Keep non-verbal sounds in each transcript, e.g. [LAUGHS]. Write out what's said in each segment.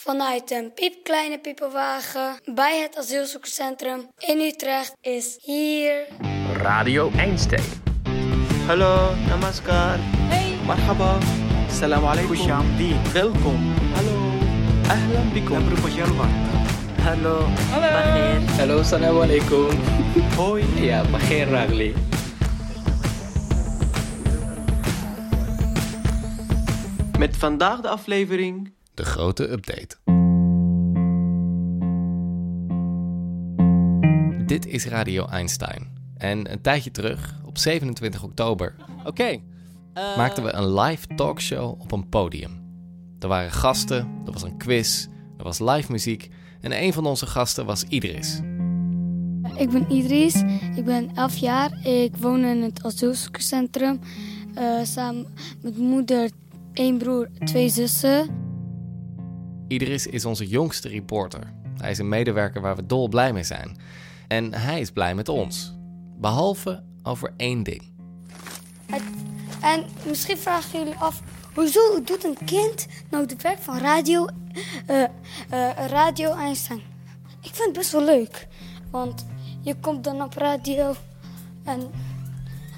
vanuit een piepkleine piepenwagen bij het asielzoekerscentrum in Utrecht is hier Radio Einstein. Hallo, namaskar. Hey. Marhaba. Salam alaikum. Welkom. Hallo. Ahlan bikum. Hallo. Hallo. Hallo, salam alaikum. Hoi. Ja, Bagheer Ragli. Met vandaag de aflevering. De grote update. Dit is Radio Einstein. En een tijdje terug, op 27 oktober, Oké. maakten we een live talkshow op een podium. Er waren gasten, er was een quiz, er was live muziek en een van onze gasten was Idris. Ik ben Idris, ik ben 11 jaar. Ik woon in het asielzoekerscentrum. eh, samen met moeder, één broer, twee zussen. Idris is onze jongste reporter. Hij is een medewerker waar we dol blij mee zijn. En hij is blij met ons. Behalve over één ding. En misschien vragen jullie af, hoezo doet een kind nou het werk van radio, eh, eh, radio Einstein? Ik vind het best wel leuk, want je komt dan op radio en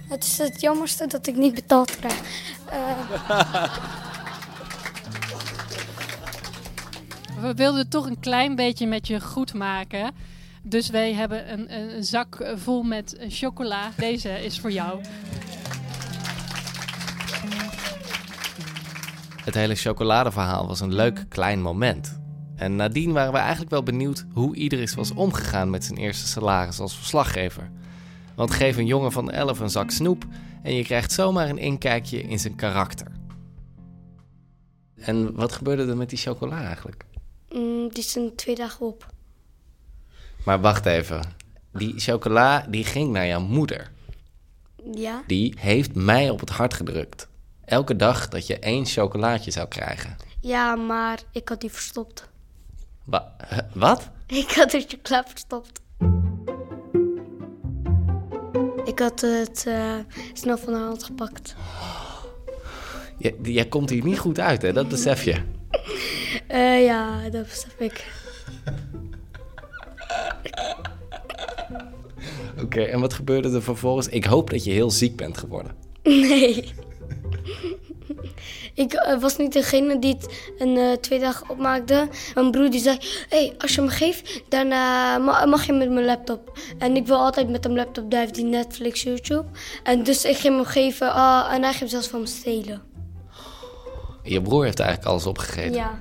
het is het jammerste dat ik niet betaald krijg. Eh, [LAUGHS] We wilden toch een klein beetje met je goed maken. Dus wij hebben een, een, zak vol met chocola. Deze is voor jou. Het hele chocoladeverhaal was een leuk klein moment. En nadien waren we eigenlijk wel benieuwd hoe Idris was omgegaan met zijn eerste salaris als verslaggever. Want geef een jongen van 11 een zak snoep en je krijgt zomaar een inkijkje in zijn karakter. En wat gebeurde er met die chocola eigenlijk? Mm, die zijn twee dagen op. Maar wacht even. Die chocola die ging naar jouw moeder. Ja? Die heeft mij op het hart gedrukt. Elke dag dat je één chocolaatje zou krijgen. Ja, maar ik had die verstopt. Wa- [LAUGHS] wat? [LAUGHS] Ik had de chocola verstopt. Ik had het eh, snel van de hand gepakt. Jij, jij komt hier niet goed uit, hè? Dat besef je. [LAUGHS] Eh, ja, dat besef ik. Oké, en wat gebeurde er vervolgens? Ik hoop dat je heel ziek bent geworden. Nee. Ik eh, was niet degene die het een eh, twee dagen opmaakte. Mijn broer die zei, hey, als je me geeft, dan ma- mag je met mijn laptop. En ik wil altijd met een laptop, daar heeft die Netflix, YouTube. En dus ik ging hem geven ah, en hij ging zelfs van me stelen. Je broer heeft eigenlijk alles opgegeten. Ja.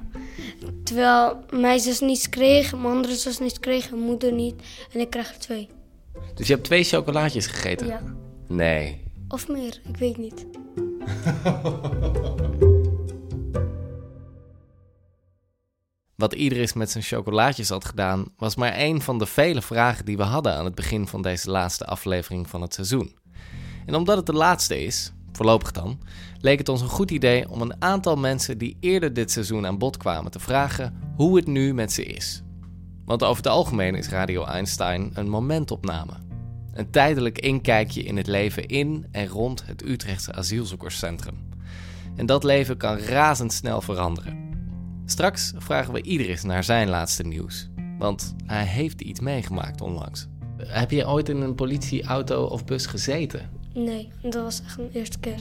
Terwijl mijn zus niets kreeg, mijn andere zus niets kreeg, mijn moeder niet. En ik krijg er twee. Dus je hebt twee chocolaatjes gegeten? Ja. Nee. Of meer, ik weet niet. [LAUGHS] Wat Idris met zijn chocolaatjes had gedaan, was maar één van de vele vragen die we hadden aan het begin van deze laatste aflevering van het seizoen. En omdat het de laatste is, voorlopig dan, leek het ons een goed idee om een aantal mensen die eerder dit seizoen aan bod kwamen te vragen hoe het nu met ze is. Want over het algemeen is Radio Einstein een momentopname. Een tijdelijk inkijkje in het leven in en rond het Utrechtse asielzoekerscentrum. En dat leven kan razendsnel veranderen. Straks vragen we Idris naar zijn laatste nieuws. Want hij heeft iets meegemaakt onlangs. Heb je ooit in een politieauto of bus gezeten? Nee, dat was echt mijn eerste keer.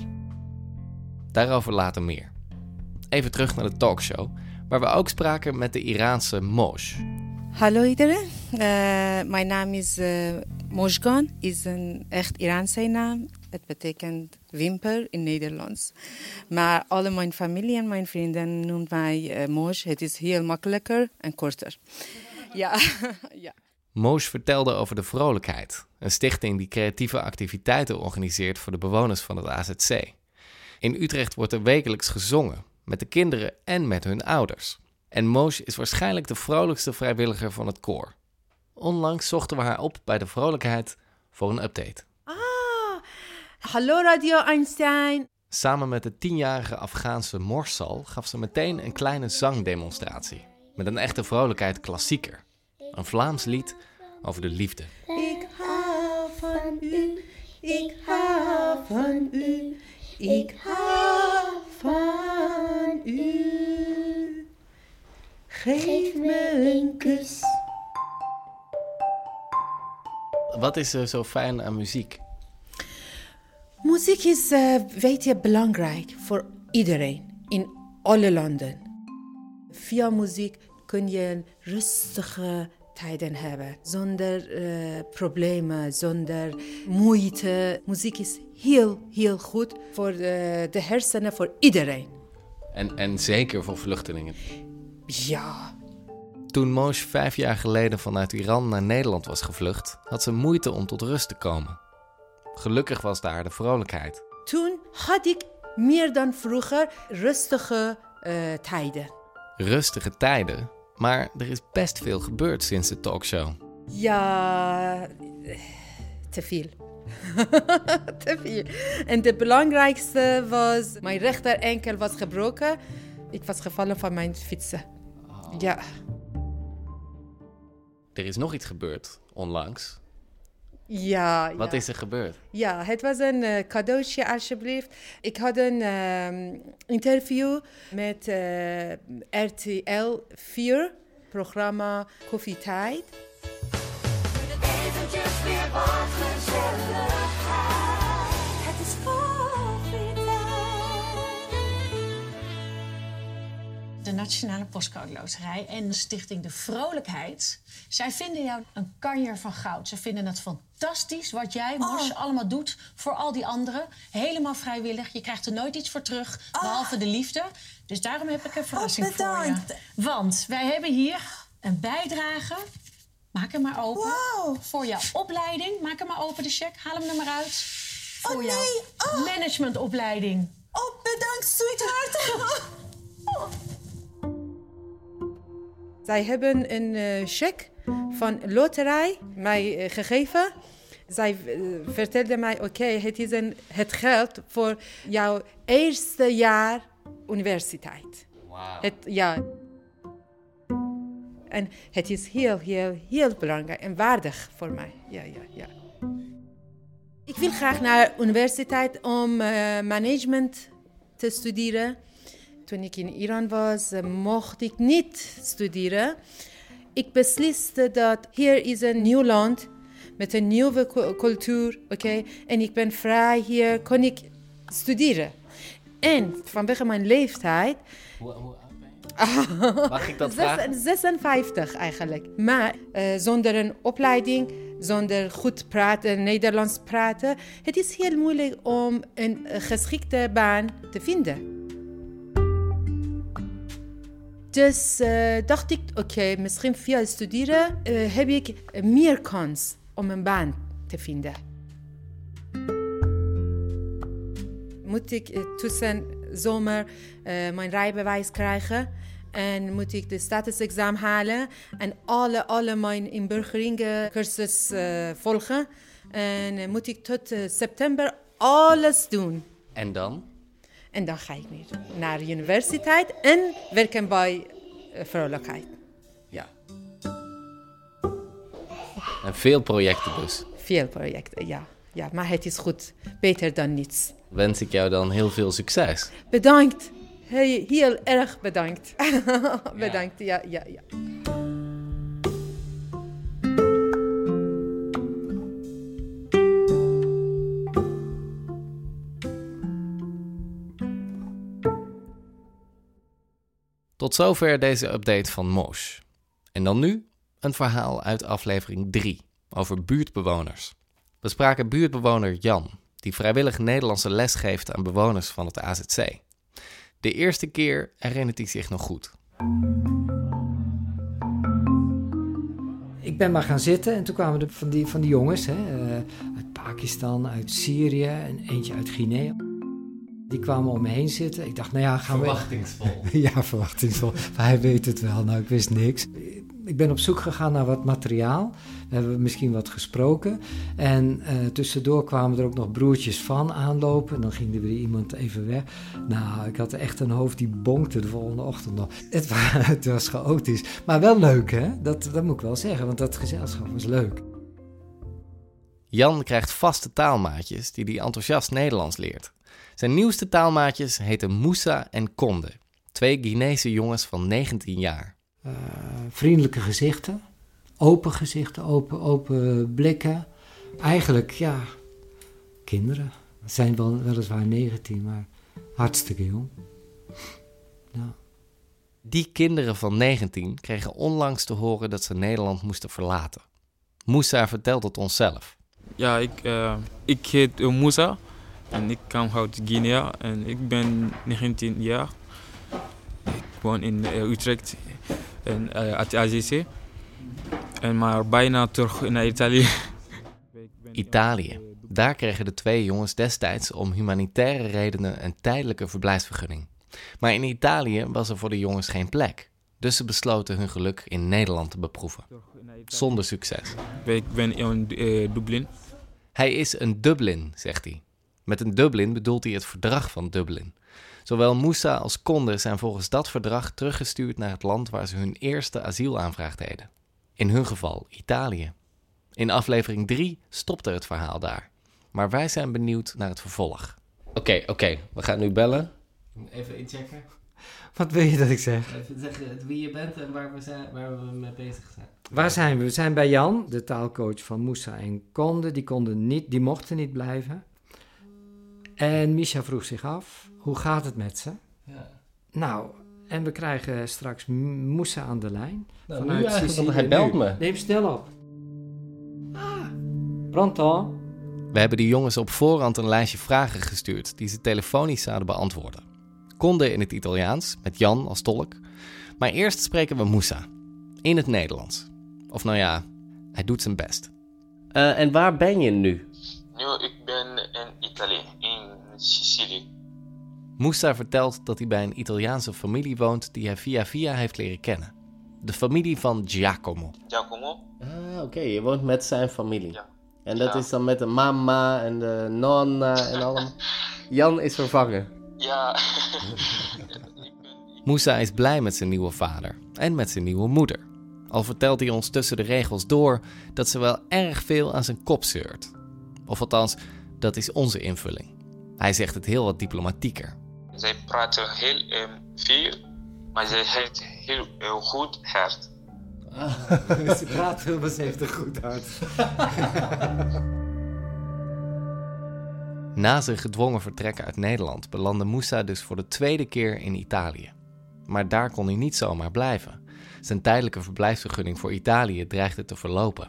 Daarover later meer. Even terug naar de talkshow, waar we ook spraken met de Iraanse Mosh. Hallo iedereen, Eh, mijn naam is uh, Mojgan, is een echt Iraanse naam. Het betekent wimper in Nederlands. Maar alle mijn familie en mijn vrienden noemen mij uh, Moj. Het is heel makkelijker en korter. Ja, [LAUGHS] ja. Mosh vertelde over de Vrolijkheid, een stichting die creatieve activiteiten organiseert voor de bewoners van het AZC. In Utrecht wordt er wekelijks gezongen, met de kinderen en met hun ouders. En Moos is waarschijnlijk de vrolijkste vrijwilliger van het koor. Onlangs zochten we haar op bij de Vrolijkheid voor een update. Ah, hallo Radio Einstein. Samen met de tienjarige Afghaanse Morsal gaf ze meteen een kleine zangdemonstratie. Met een echte vrolijkheid klassieker. Een Vlaams lied over de liefde. Ik hou van u, ik hou van u, ik hou van u. Geef me een kus. Wat is er zo fijn aan muziek? Muziek is, eh, weet je, belangrijk voor iedereen in alle landen. Via muziek kun je rustige tijden hebben, zonder eh, problemen, zonder moeite. Muziek is heel, heel goed voor de, de hersenen, voor iedereen. En, en zeker voor vluchtelingen. Ja, Toen Mosh vijf jaar geleden vanuit Iran naar Nederland was gevlucht, had ze moeite om tot rust te komen. Gelukkig was daar de vrolijkheid. toen had ik meer dan vroeger rustige eh, tijden. Rustige tijden, maar er is best veel gebeurd sinds de talkshow. Ja, te veel. [LAUGHS] te veel. En de belangrijkste was, mijn rechter enkel was gebroken. Ik was gevallen van mijn fietsen. Ja, Er is nog iets gebeurd onlangs. Ja. Wat ja. is er gebeurd? Ja, het was een eh, cadeautje alsjeblieft. Ik had een ehm, interview met eh, RTL 4, programma Koffietijd. Nationale Postcode Loterij en Stichting De Vrolijkheid. Zij vinden jou een kanjer van goud. Ze vinden het fantastisch wat jij, Mors, allemaal doet voor al die anderen. Helemaal vrijwillig. Je krijgt er nooit iets voor terug, behalve de liefde. Dus daarom heb ik een verrassing voor je. Want wij hebben hier een bijdrage. Maak hem maar open. Voor jouw opleiding. Maak hem maar open, de check. Haal hem er maar uit. Voor Oh, nee. Oh. managementopleiding. Oh, bedankt, sweetheart. [LAUGHS] Zij hebben een eh, cheque van loterij mij eh, gegeven. Zij eh, vertelde mij, oké, het is een, het geld voor jouw eerste jaar universiteit. Het, ja. En het is heel, heel, heel belangrijk en waardig voor mij. Ja, ja, ja. Ik wil graag naar universiteit om management te studeren. Toen ik in Iran was, eh, mocht ik niet studeren. Ik besliste dat hier is een nieuw land met een nieuwe cu- cultuur, oké? En ik ben vrij hier, kon ik studeren. En vanwege mijn leeftijd [LAUGHS] Mag ik dat vragen? Zes- 56 eigenlijk. Maar eh, zonder een opleiding, zonder goed praten, Nederlands praten, het is heel moeilijk om een eh, geschikte baan te vinden. Dus eh, dacht ik, oké, misschien via studeren eh, heb ik meer kans om een baan te vinden. moet ik eh, tussen zomer mijn rijbewijs krijgen. En moet ik de statusexamen halen. En alle, alle mijn inburgeringencursus eh volgen. En moet ik tot september alles doen. En dan? En dan ga ik weer naar de universiteit en werken bij eh, vrolijkheid. Ja, En veel projecten dus. veel projecten, ja. ja. Maar het is goed. Beter dan niets. Wens ik jou dan heel veel succes. Bedankt. Heel, heel erg bedankt. [LAUGHS] bedankt, ja, ja, ja. Tot zover deze update van Mosh. En dan nu een verhaal uit aflevering 3 over buurtbewoners. We spraken buurtbewoner Jan, die vrijwillig Nederlandse les geeft aan bewoners van het AZC. De eerste keer herinnert hij zich nog goed. Ik ben maar gaan zitten en toen kwamen er van die, van die jongens hè, eh, uit Pakistan, uit Syrië en eentje uit Guinea. Die kwamen om me heen zitten. Ik dacht, nou ja, gaan we... Verwachtingsvol. [LAUGHS] Ja, verwachtingsvol. Maar hij weet het wel. Nou, ik wist niks. Ik ben op zoek gegaan naar wat materiaal. We hebben misschien wat gesproken. En eh, tussendoor kwamen er ook nog broertjes van aanlopen. En dan ging er weer iemand even weg. Nou, ik had echt een hoofd die bonkte de volgende ochtend nog. Het, [LAUGHS] het was chaotisch. Maar wel leuk, hè? Dat, dat moet ik wel zeggen, want dat gezelschap was leuk. Jan krijgt vaste taalmaatjes die hij enthousiast Nederlands leert. Zijn nieuwste taalmaatjes heten Moussa en Konde, twee Guinese jongens van 19 jaar. eh, vriendelijke gezichten, open gezichten, open, open blikken. Eigenlijk, ja, kinderen. Het zijn wel, weliswaar 19, maar hartstikke jong. Ja. Die kinderen van 19 kregen onlangs te horen dat ze Nederland moesten verlaten. Moussa vertelt het onszelf. Ja, ik, uh, ik heet Moussa en ik kom uit Guinea en ik ben 19 jaar. Ik woon in uh, Utrecht en at AZC. En maar bijna terug naar Italië. [LAUGHS] Italië. Daar kregen de twee jongens destijds om humanitaire redenen een tijdelijke verblijfsvergunning. Maar in Italië was er voor de jongens geen plek. Dus ze besloten hun geluk in Nederland te beproeven. Zonder succes. Ik ben in uh, Dublin. Hij is een Dublin, zegt hij. Met een Dublin bedoelt hij het verdrag van Dublin. Zowel Moussa als Conde zijn volgens dat verdrag teruggestuurd naar het land waar ze hun eerste asielaanvraag deden. In hun geval Italië. In aflevering 3 stopte het verhaal daar. Maar wij zijn benieuwd naar het vervolg. Oké, oké, we gaan nu bellen. Even inchecken. Wat wil je dat ik zeg? Even zeggen wie je bent en waar we, zijn, waar we mee bezig zijn. Waar zijn we? We zijn bij Jan, de taalcoach van Moussa en Konde. Die, konden niet, die mochten niet blijven. En Misha vroeg zich af, hoe gaat het met ze? Ja. Nou, en we krijgen straks Moussa aan de lijn. Nou, vanuit nu Sicilië. Hij belt me. Neem snel op. Ah, pronto? We hebben die jongens op voorhand een lijstje vragen gestuurd die ze telefonisch zouden beantwoorden. Konden in het Italiaans, met Jan als tolk. Maar eerst spreken we Moussa. In het Nederlands. Of nou ja, hij doet zijn best. Uh, en waar ben je nu? Nu, ik ben in Italië, Sicilië. Moussa vertelt dat hij bij een Italiaanse familie woont die hij via via heeft leren kennen. De familie van Giacomo. Giacomo? Ah, oké. Okay. Je woont met zijn familie. Ja. En dat Ja. is dan met de mama en de nonna en allemaal. [LAUGHS] Jan is vervangen. Ja. [LAUGHS] Moussa is blij met zijn nieuwe vader en met zijn nieuwe moeder. Al vertelt hij ons tussen de regels door dat ze wel erg veel aan zijn kop zeurt. Of althans, dat is onze invulling. Hij zegt het heel wat diplomatieker. Zij praten heel ehm, veel, maar zij heeft heel, heel goed hart. [LAUGHS] ze praat veel, maar ze heeft een goed hart. [LAUGHS] Na zijn gedwongen vertrek uit Nederland belandde Moussa dus voor de tweede keer in Italië. Maar daar kon hij niet zomaar blijven. Zijn tijdelijke verblijfsvergunning voor Italië dreigde te verlopen.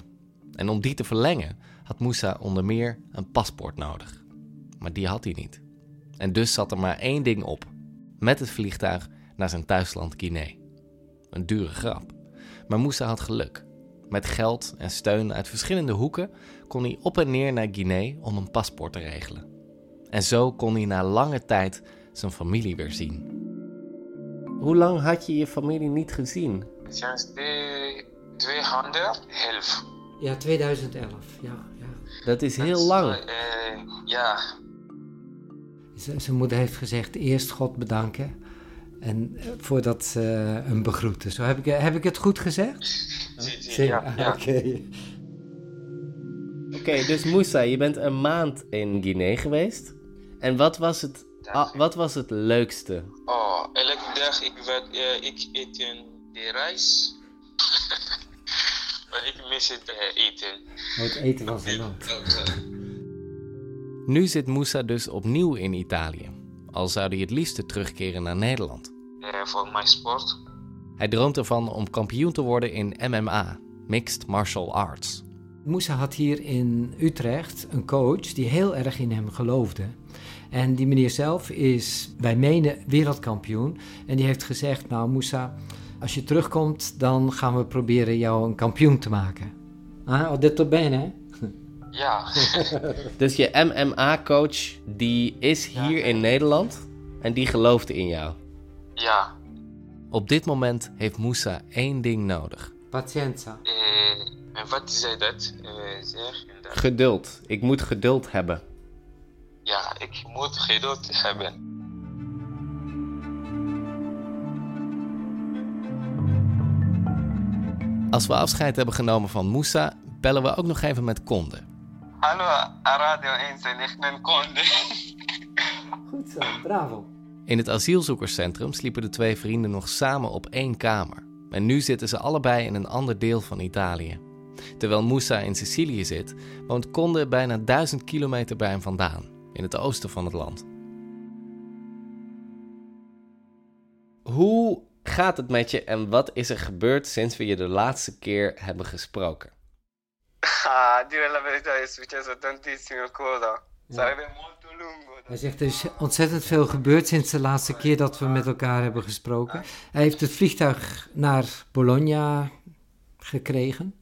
En om die te verlengen had Moussa onder meer een paspoort nodig. Maar die had hij niet. En dus zat er maar één ding op: met het vliegtuig naar zijn thuisland Guinea. Een dure grap. Maar Moussa had geluk. Met geld en steun uit verschillende hoeken kon hij op en neer naar Guinea om een paspoort te regelen. En zo kon hij na lange tijd zijn familie weer zien. Hoe lang had je je familie niet gezien? Sinds de 211. Ja, 2011. Ja, ja. Dat is heel lang. Eh, ja, Zijn moeder heeft gezegd eerst God bedanken. En eh, voordat ze hem begroeten. Zo heb ik, heb ik het goed gezegd? ja, Ah, ja. Oké. Oké, dus Moussa, je bent een maand in Guinea geweest. En wat was het, ah, wat was het leukste? Oh, elke dag ik, werd, eh, ik eet een de rijst. [LAUGHS] maar ik mis het eh, eten. Oh, het eten van zijn land. Nu zit Moussa dus opnieuw in Italië. Al zou hij het liefste terugkeren naar Nederland. Eh, voor mijn sport. Hij droomt ervan om kampioen te worden in MMA, Mixed Martial Arts. Moussa had hier in Utrecht een coach die heel erg in hem geloofde. En die meneer zelf is bij menen wereldkampioen. En die heeft gezegd, nou Moussa, als je terugkomt, dan gaan we proberen jou een kampioen te maken. Ah, ho detto bene? Ja. [LAUGHS] Dus je MMA-coach, die is hier in Nederland en die geloofde in jou. ja. Op dit moment heeft Moussa één ding nodig. Pazienza. Eh, en wat zei dat? Eh, zeg inderdaad. Geduld. Ik moet geduld hebben. Ja, ik moet geduld hebben. Als we afscheid hebben genomen van Moussa, bellen we ook nog even met Konde. Hallo, Radio 1 ik ben Konde. [LAUGHS] Goed zo, bravo. In het asielzoekerscentrum sliepen de twee vrienden nog samen op één kamer. En nu zitten ze allebei in een ander deel van Italië. Terwijl Moussa in Sicilië zit, woont Conde bijna duizend kilometer bij hem vandaan, in het oosten van het land. Hoe gaat het met je en wat is er gebeurd sinds we je de laatste keer hebben gesproken? A dire la verità è successo tantissime cose. Sarebbe molto lungo. Hij zegt er is ontzettend veel gebeurd sinds de laatste keer dat we met elkaar hebben gesproken. Hij heeft het vliegtuig naar Bologna gekregen.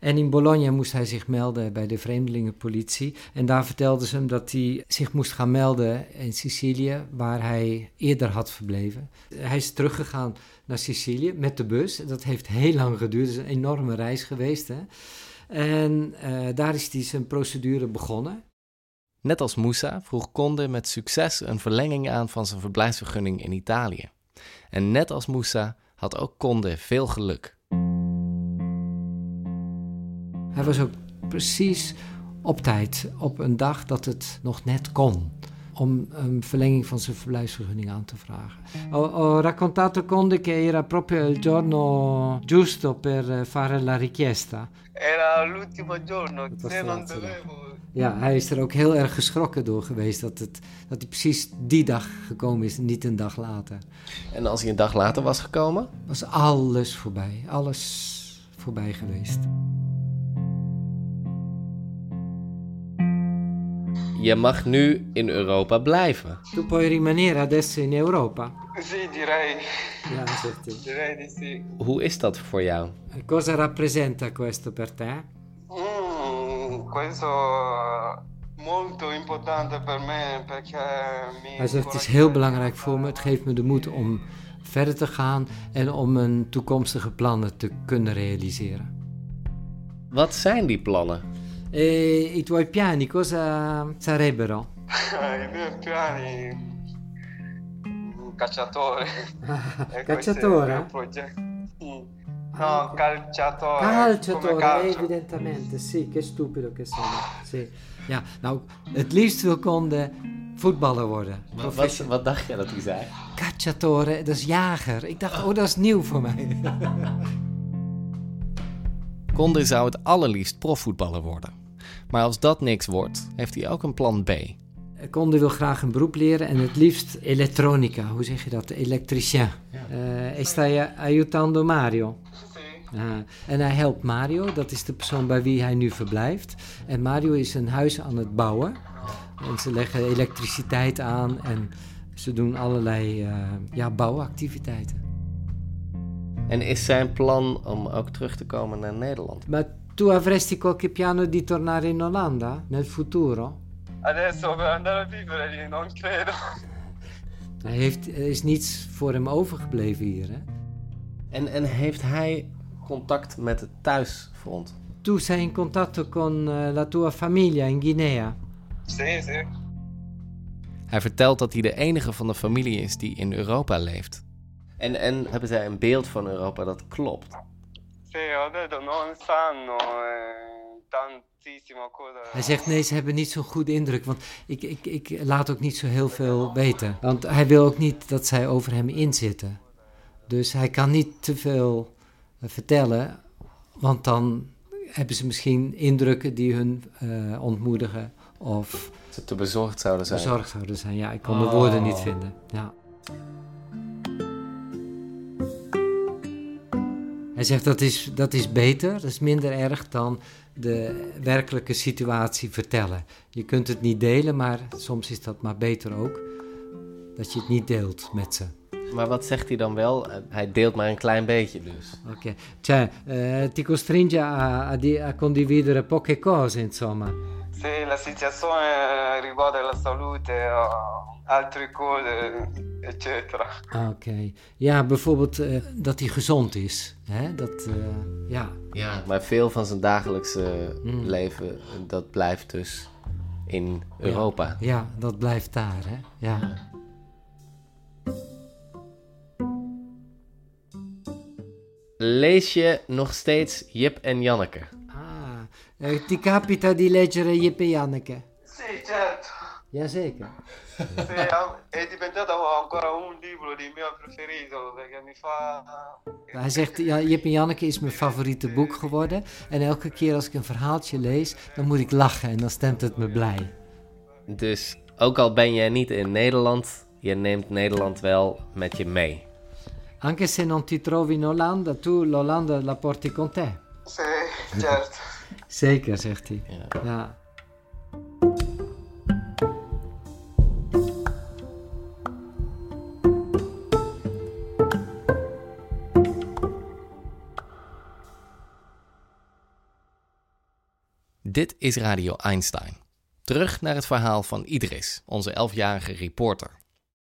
En in Bologna moest hij zich melden bij de vreemdelingenpolitie. En daar vertelden ze hem dat hij zich moest gaan melden in Sicilië, waar hij eerder had verbleven. Hij is teruggegaan naar Sicilië met de bus. Dat heeft heel lang geduurd. Het is een enorme reis geweest. Hè? En eh, daar is hij zijn procedure begonnen. Net als Moussa vroeg Conde met succes een verlenging aan van zijn verblijfsvergunning in Italië. En net als Moussa had ook Conde veel geluk. Hij was ook precies op tijd, op een dag dat het nog net kon, om een verlenging van zijn verblijfsvergunning aan te vragen. Ho, ho raccontato Conde che era proprio il giorno giusto per eh, fare la richiesta. Era l'ultimo giorno, was se de non laatste dag. dovevo. Ja, hij is er ook heel erg geschrokken door geweest dat, het, dat hij precies die dag gekomen is, niet een dag later. En als hij een dag later was gekomen? Was alles voorbij, alles voorbij geweest. Je mag nu in Europa blijven. Tu puoi rimanere adesso in Europa. Sì, direi. Ja, zegt hij. Direi di sì. Hoe is dat voor jou? Cosa rappresenta questo per te? Mm, questo molto importante per me perché mi Hij zegt, het is heel belangrijk voor me. Het geeft me de moed om verder te gaan en om mijn toekomstige plannen te kunnen realiseren. Wat zijn die plannen? E i tuoi piani cosa sarebbero? [LAUGHS] I miei piani un cacciatore. [LAUGHS] È il Cacciatore? progetto. Mm. No, calciatore. Calciatore, calcio. evidentemente. Sì, che stupido che sono. Sì. Ja, nou, het liefst wil Conde voetballer worden. Wat, wat, wat dacht je dat hij zei? Cacciatore, dat is jager. Ik dacht, oh, dat is nieuw voor mij. [LAUGHS] Conde zou het allerliefst profvoetballer worden. Maar als dat niks wordt, heeft hij ook een plan B. Conde wil graag een beroep leren en het liefst elektronica. Hoe zeg je dat? Elektricien. Eh, e stai aiutando Mario? Ja, en hij helpt Mario, dat is de persoon bij wie hij nu verblijft. En Mario is een huis aan het bouwen. En ze leggen elektriciteit aan en ze doen allerlei eh, ja, bouwactiviteiten. En is zijn plan om ook terug te komen naar Nederland? Maar tu avresti qualche piano di tornare in Olanda nel futuro? Adesso per andare a vivere lì non credo. [LAUGHS] Hij heeft, er is niets voor hem overgebleven hier. Hè? En, en heeft hij contact met het thuisfront? Tu sei in contatto con eh, la tua famiglia in Guinea? Sì, sì. Hij vertelt dat hij de enige van de familie is die in Europa leeft. En, en hebben zij een beeld van Europa dat klopt? Sì, ho detto non sanno eh. Hij zegt nee, ze hebben niet zo'n goede indruk, want ik, ik, ik laat ook niet zo heel veel weten. Want hij wil ook niet dat zij over hem inzitten. Dus hij kan niet te veel eh, vertellen, want dan hebben ze misschien indrukken die hun eh, ontmoedigen of Ze te bezorgd zouden zijn. bezorgd zouden zijn. Ja, ik kon de woorden niet vinden. Ja. Hij zegt dat is, dat is beter, dat is minder erg dan de werkelijke situatie vertellen. Je kunt het niet delen, maar soms is dat maar beter ook. Dat je het niet deelt met ze. Maar wat zegt hij dan wel? Hij deelt maar een klein beetje dus. Ok, cioè eh, ti costringe a, a a condividere poche cose, insomma. Se la situazione riguarda la salute o altre cose, eccetera. Ah, Oké, ja, bijvoorbeeld eh, dat hij gezond is. Hè? Dat, eh, ja. Ja, maar veel van zijn dagelijkse Mm. leven, dat blijft dus in Europa. Ja, dat blijft daar, hè? Ja. Lees je nog steeds Jip en Janneke? Eh, ti capita di leggere Jip e Janneke? Sì, certo. Jazeker. Sì, è diventato ancora un libro di mio preferito perché mi fa... Hij zegt, ja, Jip en Janneke is mijn favoriete boek geworden. En elke keer als ik een verhaaltje lees, dan moet ik lachen en dan stemt het me blij. Dus ook al ben je niet in Nederland, je neemt Nederland wel met je mee. Anche se non ti trovi in Olanda, tu l'Olanda la porti con te. Sì, certo. Zeker, zegt hij. Ja. Dit is Radio Einstein. Terug naar het verhaal van Idris, onze elfjarige reporter.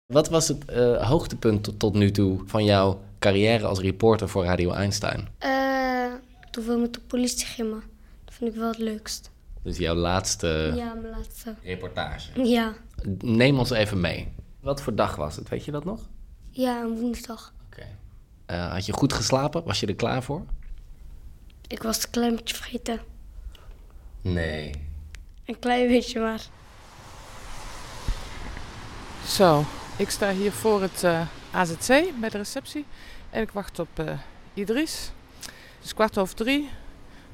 Wat was het eh, hoogtepunt tot, tot nu toe van jouw carrière als reporter voor Radio Einstein? Eh, toen we met de politie gingen. Vind ik wel het leukst. Dus jouw laatste Ja, mijn laatste. reportage. Ja, Neem ons even mee. Wat voor dag was het, weet je dat nog? ja, een woensdag. Eh, had je goed geslapen? Was je er klaar voor? Ik was een klein beetje vergeten. Nee. Een klein beetje maar. Zo, ik sta hier voor het eh, AZC bij de receptie en ik wacht op eh, Idris. Het is kwart over drie,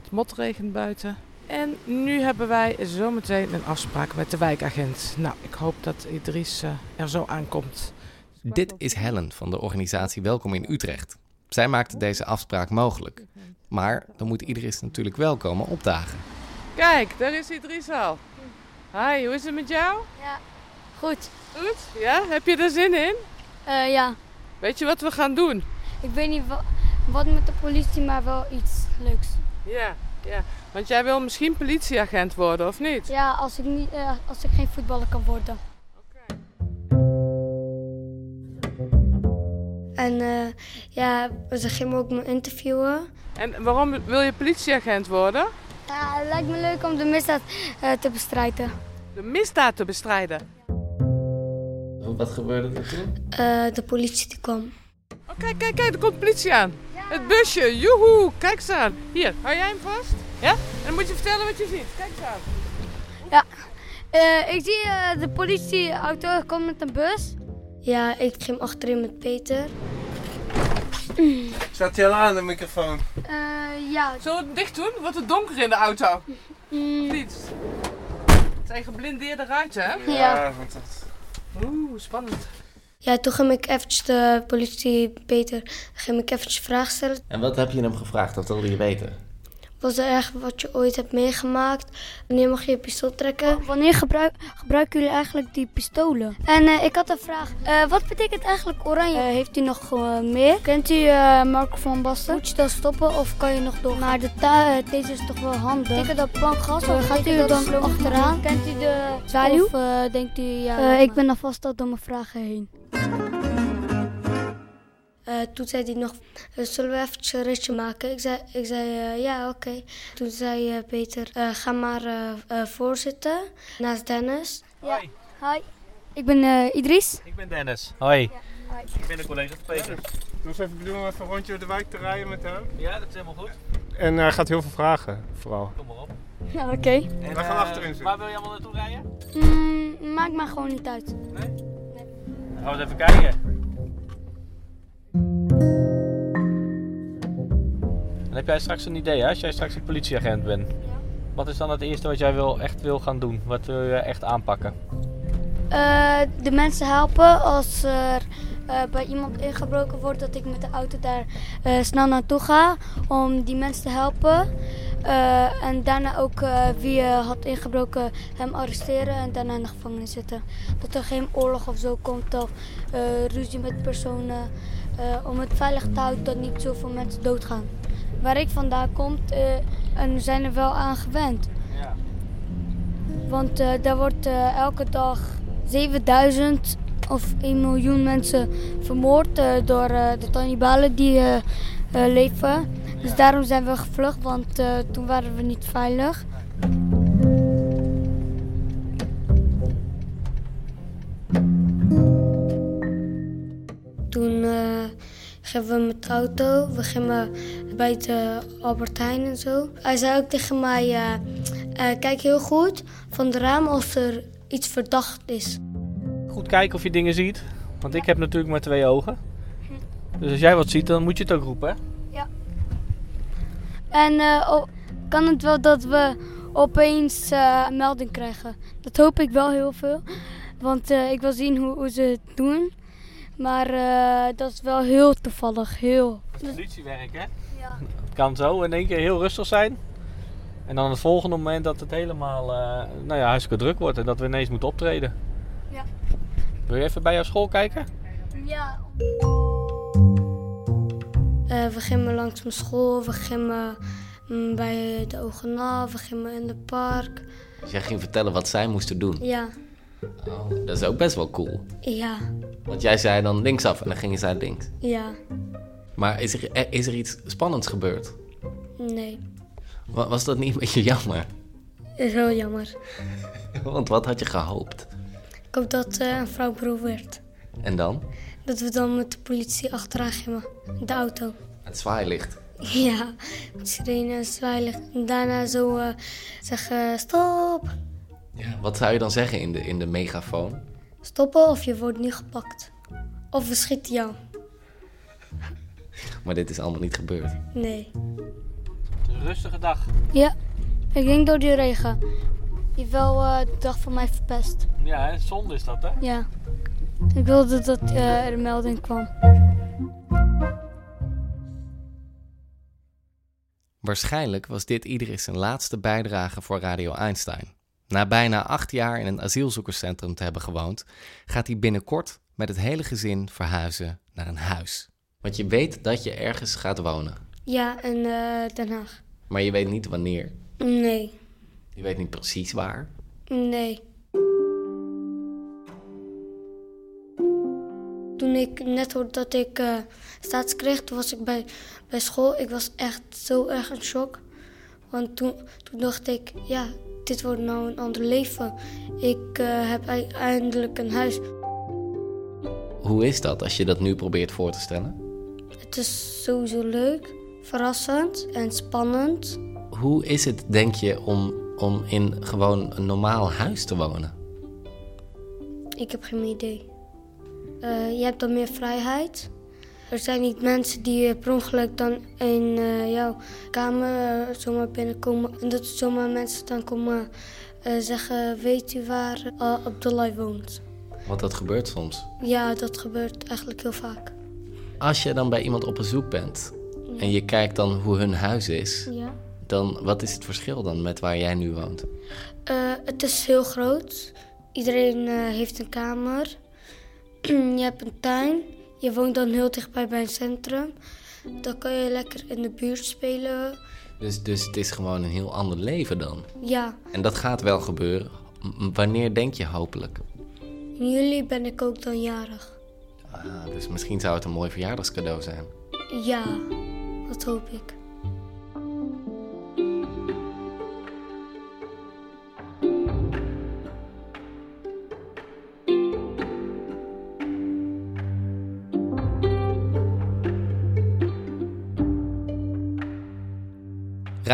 het motregent buiten. En nu hebben wij zometeen een afspraak met de wijkagent. Nou, ik hoop dat Idris eh, er zo aankomt. Dit is Helen van de organisatie Welkom in Utrecht. Zij maakte deze afspraak mogelijk. Maar dan moet Idris natuurlijk wel komen opdagen. Kijk, daar is Idris al. Hi, hoe is het met jou? Ja, goed. Goed? Ja, heb je er zin in? Eh, ja, Weet je wat we gaan doen? ik weet niet wa- wat met de politie, maar wel iets leuks. Ja, ja. Want jij wil misschien politieagent worden, of niet? Ja, als ik, niet, eh, als ik geen voetballer kan worden. En eh, ja, ze gingen me ook me interviewen. En waarom wil je politieagent worden? Ja, het lijkt me leuk om de misdaad eh, te bestrijden. De misdaad te bestrijden. Wat gebeurde er toen? Eh, de politie die kwam. Oh, kijk, kijk, kijk, er komt politie aan. Het busje, joehoe, kijk eens aan. Hier, hou jij hem vast? Ja? En dan moet je vertellen wat je ziet. Kijk eens aan. Ja, eh, ik zie eh, de politieauto komt met een bus. Ja, ik ging achterin met Peter. Staat hij al aan, de microfoon? Eh, ja. Zullen we het dicht doen? Wordt het donker in de auto? Mm. Niet. Het zijn geblindeerde ruiten, hè? Ja. want dat... Oeh, spannend. Ja, toen ging ik eventjes de politie, Peter, ging ik eventjes vragen stellen. En wat heb je hem gevraagd? Dat wilde je weten. Was er echt wat je ooit hebt meegemaakt? Wanneer mag je je pistool trekken? Wanneer gebruik, gebruiken jullie eigenlijk die pistolen? En eh, ik had een vraag. Eh, wat betekent eigenlijk oranje? Eh, heeft u nog meer? Kent u Marco van Basten? Moet je dat stoppen of kan je nog door? Maar de deze is toch wel handig. Betekent dat plankgas? Of gaat u dan achteraan? Kent u de zwaluw? Of denkt u ja... ik ben alvast al door mijn vragen heen. Toen zei hij nog, eh, zullen we eventjes een ritje maken? Ik zei, ik zei eh, ja, oké. Toen zei eh, Peter, eh, ga maar eh, eh, voorzitten naast Dennis. Ja. Hi. Ik ben eh, Idris. Ik ben Dennis. Hoi. Hoi. Ik ben de collega van Peter. Doe eens even bedoelen om even een rondje door de wijk te rijden met hem. Ja, dat is helemaal goed. En hij gaat heel veel vragen, vooral. Kom maar op. Ja, oké. En, Wij gaan achterin zitten. Waar wil je allemaal naartoe rijden? Mm, maakt mij gewoon niet uit. Dan gaan we eens even kijken. En heb jij straks een idee, hè? als jij straks een politieagent bent? Wat is dan het eerste wat jij wil, echt wil gaan doen? Wat wil je echt aanpakken? Eh, de mensen helpen als er eh, bij iemand ingebroken wordt, dat ik met de auto daar eh, snel naartoe ga om die mensen te helpen. En daarna ook wie had ingebroken hem arresteren en daarna in de gevangenis zitten. Dat er geen oorlog of zo komt of ruzie met personen. Eh, om het veilig te houden dat niet zoveel mensen doodgaan. Waar ik vandaan kom, eh, en we zijn er wel aan gewend. Ja. Want eh, daar wordt elke dag 7000 of 1 miljoen mensen vermoord door de Talibanen die leven. Dus daarom zijn we gevlucht, want toen waren we niet veilig. We met de auto, we gingen bij de Albert Heijn en zo. Hij zei ook tegen mij, eh, eh, kijk heel goed van de raam als er iets verdacht is. Goed kijken of je dingen ziet. Want ik heb natuurlijk maar twee ogen. Dus als jij wat ziet, dan moet je het ook roepen. Hè? En eh, kan het wel dat we opeens een melding krijgen? Dat hoop ik wel heel veel. Want ik wil zien hoe, hoe ze het doen. Maar eh, dat is wel heel toevallig. Heel. Politiewerk, hè? Ja. [LAUGHS] Het kan zo in één keer heel rustig zijn. En dan het volgende moment dat het helemaal eh, nou ja, hartstikke druk wordt en dat we ineens moeten optreden. Ja. Wil je even bij jouw school kijken? Ja. Eh, we gingen langs mijn school, we gingen mm, bij de Ogenal, we gingen in het park. Dus jij ging vertellen wat zij moesten doen. Ja, Oh, dat is ook best wel cool. ja, Want jij zei dan linksaf en dan gingen zij links. ja, Maar is er, eh, is er iets spannends gebeurd? nee. Wa- Was dat niet een beetje jammer? Is wel jammer. [LAUGHS] Want wat had je gehoopt? Ik hoop dat eh, een vrouw beroofd werd. En dan? Dat we dan met de politie achteraan gingen, de auto. Het zwaailicht. [LAUGHS] Ja, met sirene en zwaailicht. En daarna zo eh, zeggen, stop. Wat zou je dan zeggen in de, in de megafoon? Stoppen of je wordt niet gepakt. Of we schieten jou. Maar dit is allemaal niet gebeurd. Nee. Het is een rustige dag. Ja, ik denk door die regen. Die wel eh, de dag van mij verpest. Ja, hè? zonde is dat, hè? Ja. Ik wilde dat eh, er een melding kwam. Waarschijnlijk was dit Idris zijn laatste bijdrage voor Radio Einstein. Na bijna acht jaar in een asielzoekerscentrum te hebben gewoond, gaat hij binnenkort met het hele gezin verhuizen naar een huis. Want je weet dat je ergens gaat wonen, Ja, in eh, Den Haag. maar je weet niet wanneer. Nee, Je weet niet precies waar. nee. Toen ik net hoorde dat ik eh staats kreeg, toen was ik bij, bij school. Ik was echt zo erg in shock. Want toen, toen dacht ik, ja, dit wordt nou een ander leven. Ik eh, heb ei- eindelijk een huis. Hoe is dat als je dat nu probeert voor te stellen? Het is sowieso leuk, verrassend en spannend. Hoe is het, denk je, om, om in gewoon een normaal huis te wonen? Ik heb geen idee. Eh, je hebt dan meer vrijheid. Er zijn niet mensen die eh, per ongeluk dan in eh, jouw kamer eh, zomaar binnenkomen. En dat zomaar mensen dan komen zeggen, weet u waar Abdullah woont? Want dat gebeurt soms. Ja, dat gebeurt eigenlijk heel vaak. Als je dan bij iemand op bezoek bent en je kijkt dan hoe hun huis is, Ja. dan wat is het verschil dan met waar jij nu woont? Het is heel groot. Iedereen heeft een kamer. [CLEARS THROAT] je hebt een tuin. Je woont dan heel dichtbij bij een centrum. Dan kan je lekker in de buurt spelen. Dus, dus het is gewoon een heel ander leven dan. Ja, En dat gaat wel gebeuren. Wanneer denk je hopelijk? in juli ben ik ook dan jarig. Ah, dus misschien zou het een mooi verjaardagscadeau zijn. Ja, dat hoop ik.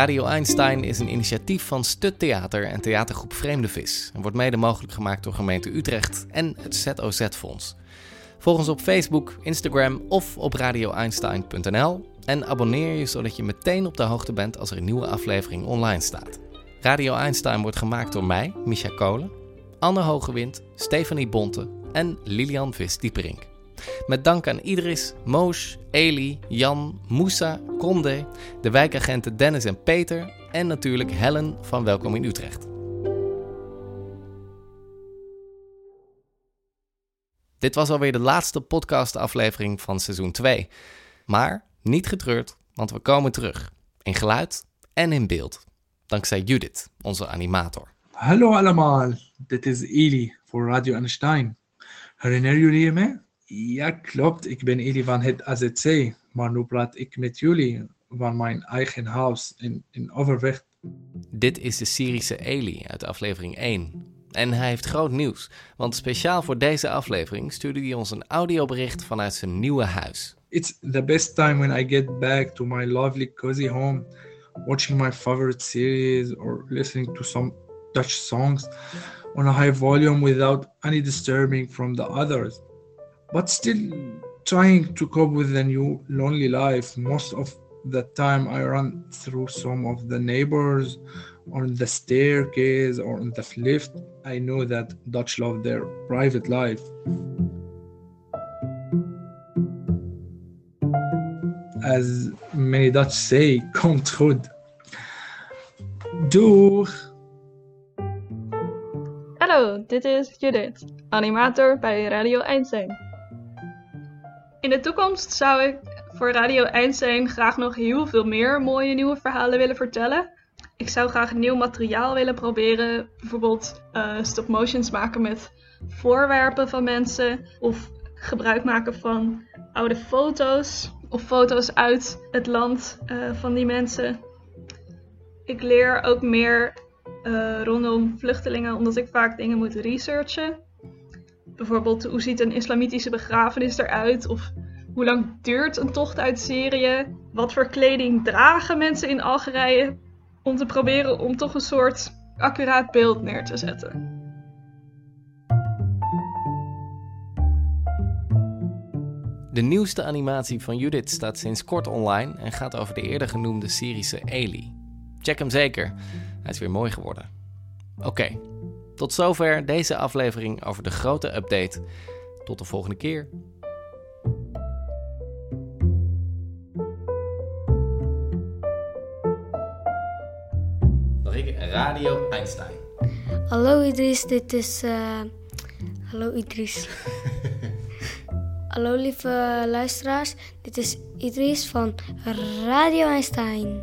Radio Einstein is een initiatief van Stut Theater en theatergroep Vreemde Vis. En wordt mede mogelijk gemaakt door gemeente Utrecht en het ZOZ-fonds. Volg ons op Facebook, Instagram of op radioeinstein.nl. En abonneer je zodat je meteen op de hoogte bent als er een nieuwe aflevering online staat. Radio Einstein wordt gemaakt door mij, Misha Kolen, Anne Hogewind, Stefanie Bonte en Lilian Vis-Dieperink. Met dank aan Idris, Moos, Eli, Jan, Moussa, Conde, de wijkagenten Dennis en Peter en natuurlijk Helen van Welkom in Utrecht. Dit was alweer de laatste podcastaflevering van seizoen 2. Maar niet getreurd, want we komen terug. In geluid en in beeld. Dankzij Judith, onze animator. Hallo allemaal, dit is Eli voor Radio Einstein. Herinneren jullie me? Ja, klopt, ik ben Eli van het AZC, maar nu praat ik met jullie van mijn eigen huis in, in Overvecht. Dit is de Syrische Eli uit aflevering 1. En hij heeft groot nieuws, want speciaal voor deze aflevering stuurde hij ons een audiobericht vanuit zijn nieuwe huis. It's the best time when I get back to my lovely cozy home, watching my favorite series or listening to some Dutch songs on a high volume without any disturbing from the others. But still trying to cope with the new lonely life. Most of the time I run through some of the neighbors on the staircase or on the lift. I know that Dutch love their private life. As many Dutch say, komt goed. Doeg! Hallo, dit is Judith, animator bij Radio Einstein. In de toekomst zou ik voor Radio Einstein graag nog heel veel meer mooie nieuwe verhalen willen vertellen. Ik zou graag nieuw materiaal willen proberen, bijvoorbeeld uh, stop motions maken met voorwerpen van mensen of gebruik maken van oude foto's of foto's uit het land uh, van die mensen. Ik leer ook meer uh, rondom vluchtelingen omdat ik vaak dingen moet researchen. Bijvoorbeeld hoe ziet een islamitische begrafenis eruit of hoe lang duurt een tocht uit Syrië? Wat voor kleding dragen mensen in Algerije? Om te proberen om toch een soort accuraat beeld neer te zetten. De nieuwste animatie van Judith staat sinds kort online en gaat over de eerder genoemde Syrische Eli. Check hem zeker, hij is weer mooi geworden. Oké, tot zover deze aflevering over de grote update. Tot de volgende keer. Radio Einstein. Hallo Idris, dit is. Uh... Hallo Idris. [LAUGHS] Hallo lieve luisteraars, dit is Idris van Radio Einstein.